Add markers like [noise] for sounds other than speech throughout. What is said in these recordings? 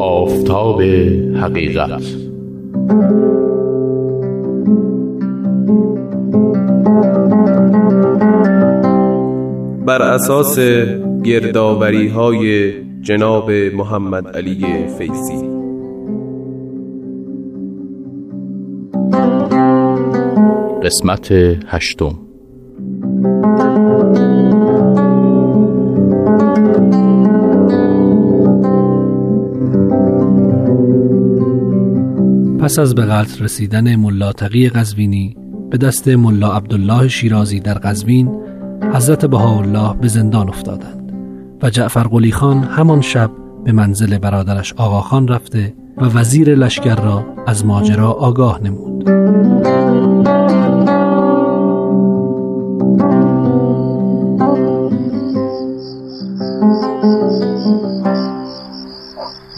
آفتاب حقیقت. بر اساس گردآوری های جناب محمد علی فیضی. قسمت هشتم. پس از به قتل رسیدن ملا تقی قزوینی به دست ملا عبدالله شیرازی در قزوین حضرت بهاءالله به زندان افتادند و جعفر قلی خان همان شب به منزل برادرش آقاخان رفته و وزیر لشکر را از ماجرا آگاه نمود.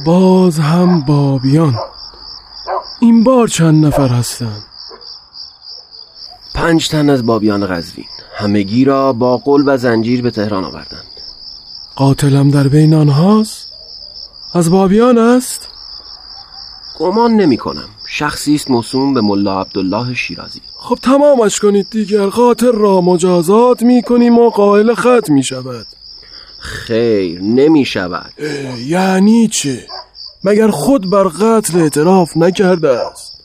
باز هم بابیان این بار چند نفر هستند پنج تن از بابیان قزوین همگی را با قل و زنجیر به تهران آوردند. قاتلم در بین آنهاست؟ از بابیان است؟ گمان نمی کنم. شخصی است موسوم به ملا عبدالله شیرازی. خب تمامش کنید دیگر. قاتل را مجازات می کنیم و قائل خط می شود. خیر نمی شود. یعنی چه؟ مگر خود بر قتل اعتراف نکرده است؟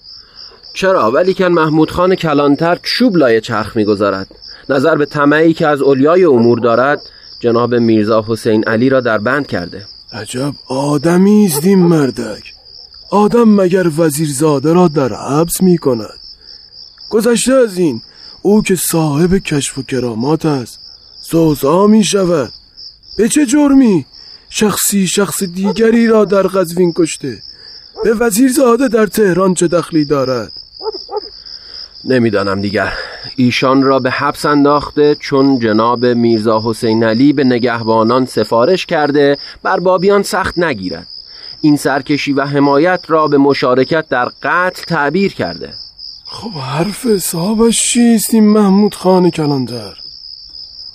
چرا؟ ولی کن محمود خان کلانتر چوب لای چرخ می‌گذارد. نظر به طمعی که از اولیای امور دارد جناب میرزا حسین علی را در بند کرده. عجب آدمی است این مردک. آدم مگر وزیرزاده را در حبس می کند گذشته از این او که صاحب کشف و کرامات است سوزا می شود به چه جرمی؟ شخصی شخص دیگری را در قزوین کشته. به وزیرزاده در تهران چه دخلی دارد؟ نمی‌دانم دیگر. ایشان را به حبس انداخته چون جناب میرزا حسین علی به نگهبانان سفارش کرده بر بابیان سخت نگیرد. این سرکشی و حمایت را به مشارکت در قتل تعبیر کرده. خب حرف حسابش چیست این محمود خان کلانتر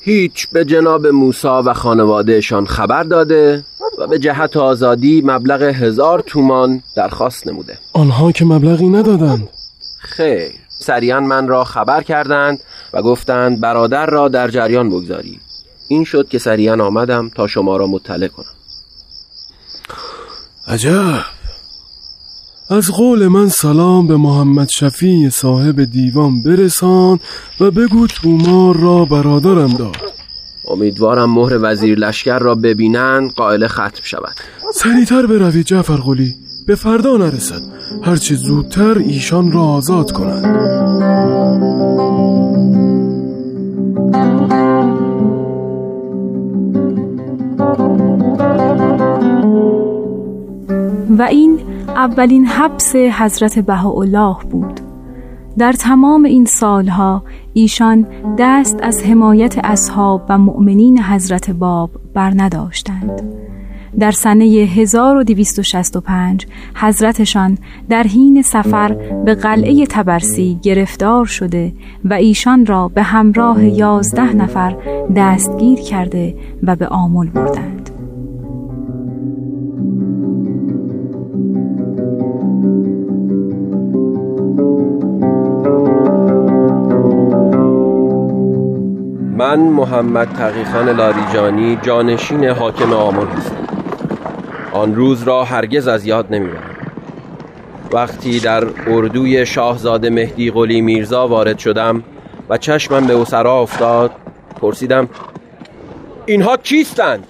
هیچ به جناب موسا و خانوادهشان خبر داده و به جهت آزادی مبلغ هزار تومان درخواست نموده. آنها که مبلغی ندادند. خیر. سریعا من را خبر کردند و گفتند برادر را در جریان بگذاری. این شد که سریعا آمدم تا شما را مطلع کنم. عجب. از قول من سلام به محمد شفیع صاحب دیوان برسان و بگو تومار را برادرم دار. امیدوارم مهر وزیر لشکر را ببینند قائل ختم شود. سریعتر بروید جعفر قلی به فردا نرسد. هرچه زودتر ایشان را آزاد کنند. و این اولین حبس حضرت بهاءالله بود. در تمام این سالها ایشان دست از حمایت اصحاب و مؤمنین حضرت باب بر نداشتند در سنه 1265 حضرتشان در حین سفر به قلعه تبرسی گرفتار شده و ایشان را به همراه یازده نفر دستگیر کرده و به آمل بردند. من محمد تقیخان لاریجانی جانشین حاکم آمل هستم آن روز را هرگز از یاد نمی‌برم وقتی در اردوی شاهزاده مهدی قلی میرزا وارد شدم و چشمم به اسرا افتاد پرسیدم اینها کیستند؟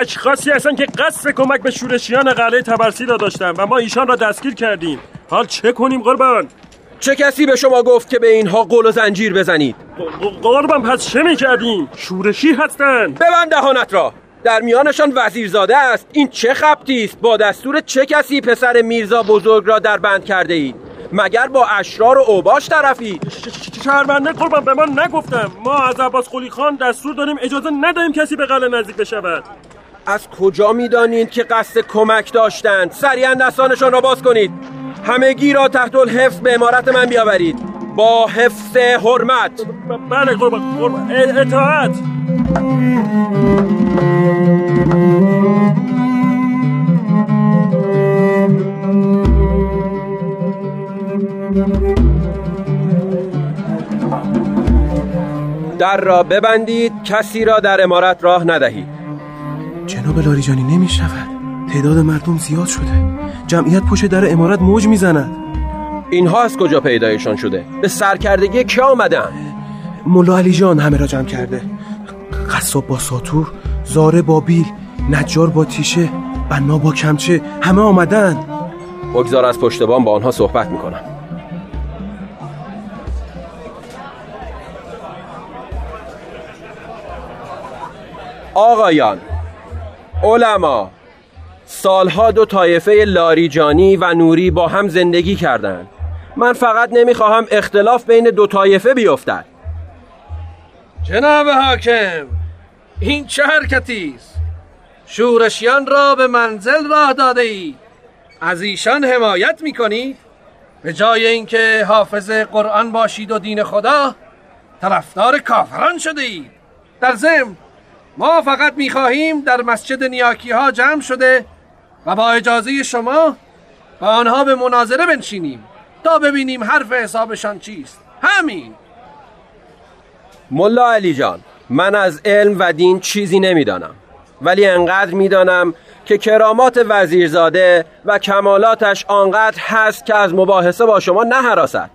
اشخاصی هستند که قصد کمک به شورشیان قلعه تبرسی را داشتند و ما ایشان را دستگیر کردیم حال چه کنیم قربان؟ چه کسی به شما گفت که به اینها قل و زنجیر بزنید؟ قربان پس چه می‌کردیم؟ شورشی هستند ببند دهانت را. در میانشان وزیرزاده است. این چه خبتی است؟ با دستور چه کسی پسر میرزا بزرگ را در بند کرده اید؟ مگر با اشرار و اوباش طرفی؟ شهرونده قربان به ما نگفتم. ما از عباس قلی خان دستور داریم اجازه ندهیم کسی به قلعه نزدیک بشود. از کجا می‌دانید که قصد کمک داشتند؟ سریعا دستانشان را باز کنید. همگی را تحت الحفظ به امارت من بیاورید. با حفظ حرمت. بله قربان. قربان. اطاعت. در را ببندید کسی را در امارت راه ندهید. جناب لاریجانی نمی شود تعداد مردم زیاد شده. جمعیت پشت در امارت موج می‌زند اینها از کجا پیدایشان شده؟ به سرکردگی کی آمدن؟ ملا علی جان همه را جمع کرده. قصاب با ساتور زاره با بیل نجار با تیشه بنا با کمچه همه آمدن. بگذار از پشت بام با آنها صحبت می‌کنم. آقایان علما سالها دو طایفه لاریجانی و نوری با هم زندگی کردند. من فقط نمی‌خواهم اختلاف بین دو طایفه بیفتد. جناب حاکم این چه حرکتی است شورشیان را به منزل راه داده ای از ایشان حمایت می‌کنید؟ به جای اینکه حافظ قرآن باشید و دین خدا طرفدار کافران شده اید. در ضمن ما فقط می‌خواهیم در مسجد نیاکی ها جمع شده و با اجازه شما با آنها به مناظره بنشینیم تا ببینیم حرف حسابشان چیست. همین. ملا علی جان من از علم و دین چیزی نمی‌دانم ولی انقدر می‌دانم که کرامات وزیرزاده و کمالاتش آنقدر هست که از مباحثه با شما نهراسد.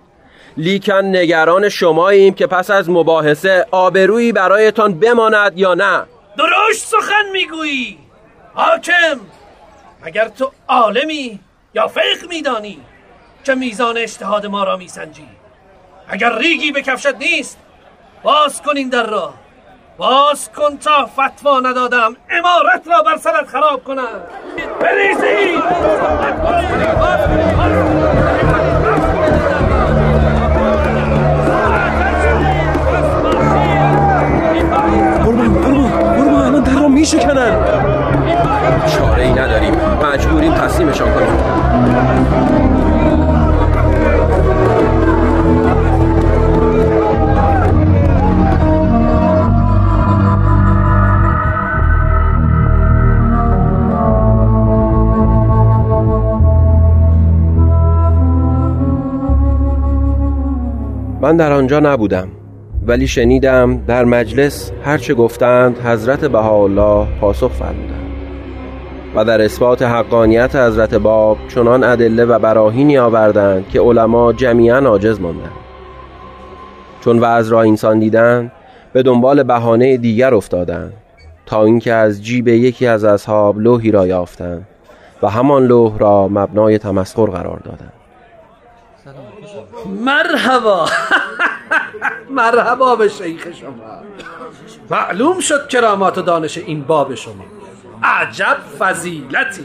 لیکن نگران شماییم که پس از مباحثه آبرویی برایتان بماند یا نه. درشت سخن می‌گویی. حاکم! اگر تو عالمی یا فقه میدانی که میزان اجتهاد ما را میسنجی؟ اگر ریگی به کفشت نیست باز کن این در را. باز کن تا فتوا ندادم امارت را بر سرت خراب کنم. بریزی! قربان قربان قربان الان در را میشکنن مجبوریم تسلیمشان کنیم. من در آنجا نبودم ولی شنیدم در مجلس هرچه گفتند حضرت بهاءالله پاسخ فرمودند. و در اثبات حقانیت حضرت باب چنان ادله و براهینی آوردند که علما جمیعا عاجز ماندند. چون وعظ را اینسان دیدند به دنبال بهانه دیگر افتادند تا اینکه از جیب یکی از اصحاب لوحی را یافتند و همان لوح را مبنای تمسخر قرار دادند. مرحبا. [laughs] مرحبا به شیخ شما. معلوم شد کرامات و دانش این باب شما. عجب فضیلتی.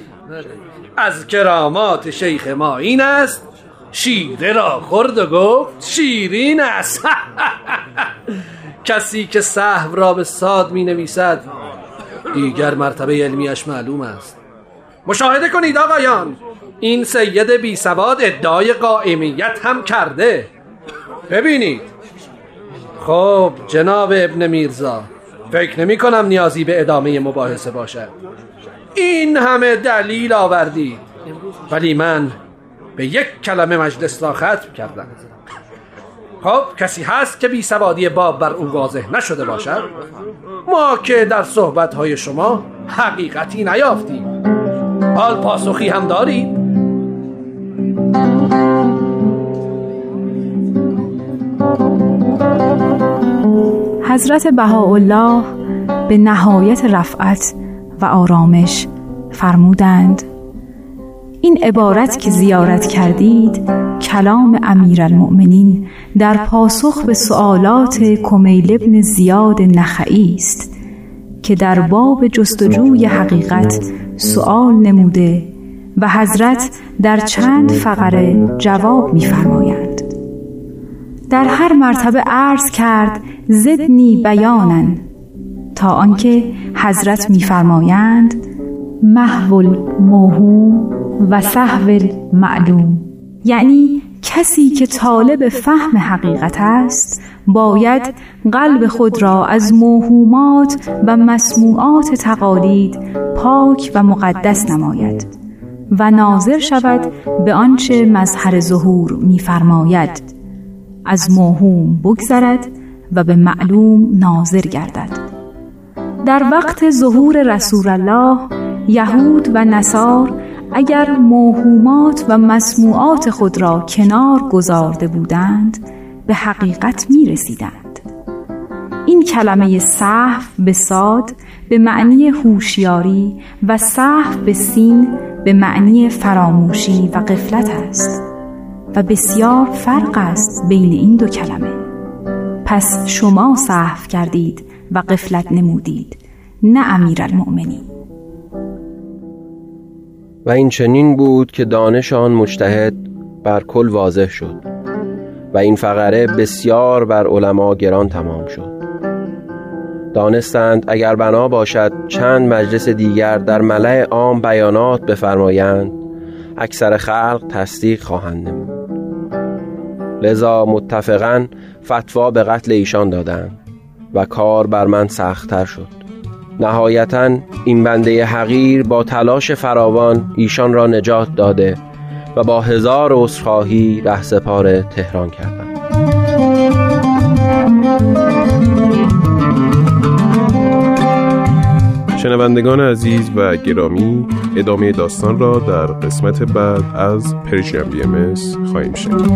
از کرامات شیخ ما این است شیره را خورد و گفت شیرین است. [laughs] کسی که صحو را به ساد می نویسد دیگر مرتبه علمیش معلوم است. مشاهده کنید آقایان این سید بی سواد ادعای قائمیت هم کرده. ببینید. خب جناب ابن میرزا فکر نمی کنم نیازی به ادامه مباحثه باشد این همه دلیل آوردید ولی من به یک کلمه مجلس را ختم کردم. خب کسی هست که بی سوادی باب بر او واضح نشده باشد؟ ما که در صحبتهای شما حقیقتی نیافتیم. حال پاسخی هم دارید. حضرت بهاءالله به نهایت رفعت و آرامش فرمودند. این عبارت که زیارت کردید کلام امیرالمؤمنین در پاسخ به سؤالات کمیل ابن زیاد نخعی است که در باب جستجوی حقیقت سؤال نموده و حضرت در چند فقره جواب می‌فرمایند در هر مرتبه عرض کرد زدنی بیانن تا آنکه حضرت می‌فرمایند محو الموهوم و سهو معلوم یعنی کسی که طالب فهم حقیقت است باید قلب خود را از موهومات و مسموعات تقالید پاک و مقدس نماید و ناظر شود به آنچه مظهر ظهور می‌فرماید. از موهوم بگذرد و به معلوم ناظر گردد در وقت ظهور رسول الله یهود و نصار اگر موهومات و مسموعات خود را کنار گذارده بودند به حقیقت می رسیدند. این کلمه صحف به صاد به معنی هوشیاری و صحف به سین به معنی فراموشی و قفلت است و بسیار فرق است بین این دو کلمه. پس شما صحف کردید و قفلت نمودید نه امیر المؤمنین. و این چنین بود که دانش آن مجتهد بر کل واضح شد و این فقره بسیار بر علما گران تمام شد. دانستند اگر بنا باشد چند مجلس دیگر در ملع عام بیانات بفرمایند اکثر خلق تصدیق خواهند نمود. لذا متفقا فتوا به قتل ایشان دادند و کار بر من سختتر شد. نهایتا این بنده حقیر با تلاش فراوان ایشان را نجات داده و با هزار عذرخواهی رهسپار تهران کردم. شنوندگان عزیز و گرامی ادامه داستان را در قسمت بعد از پرژیم بی ام خواهیم شنید.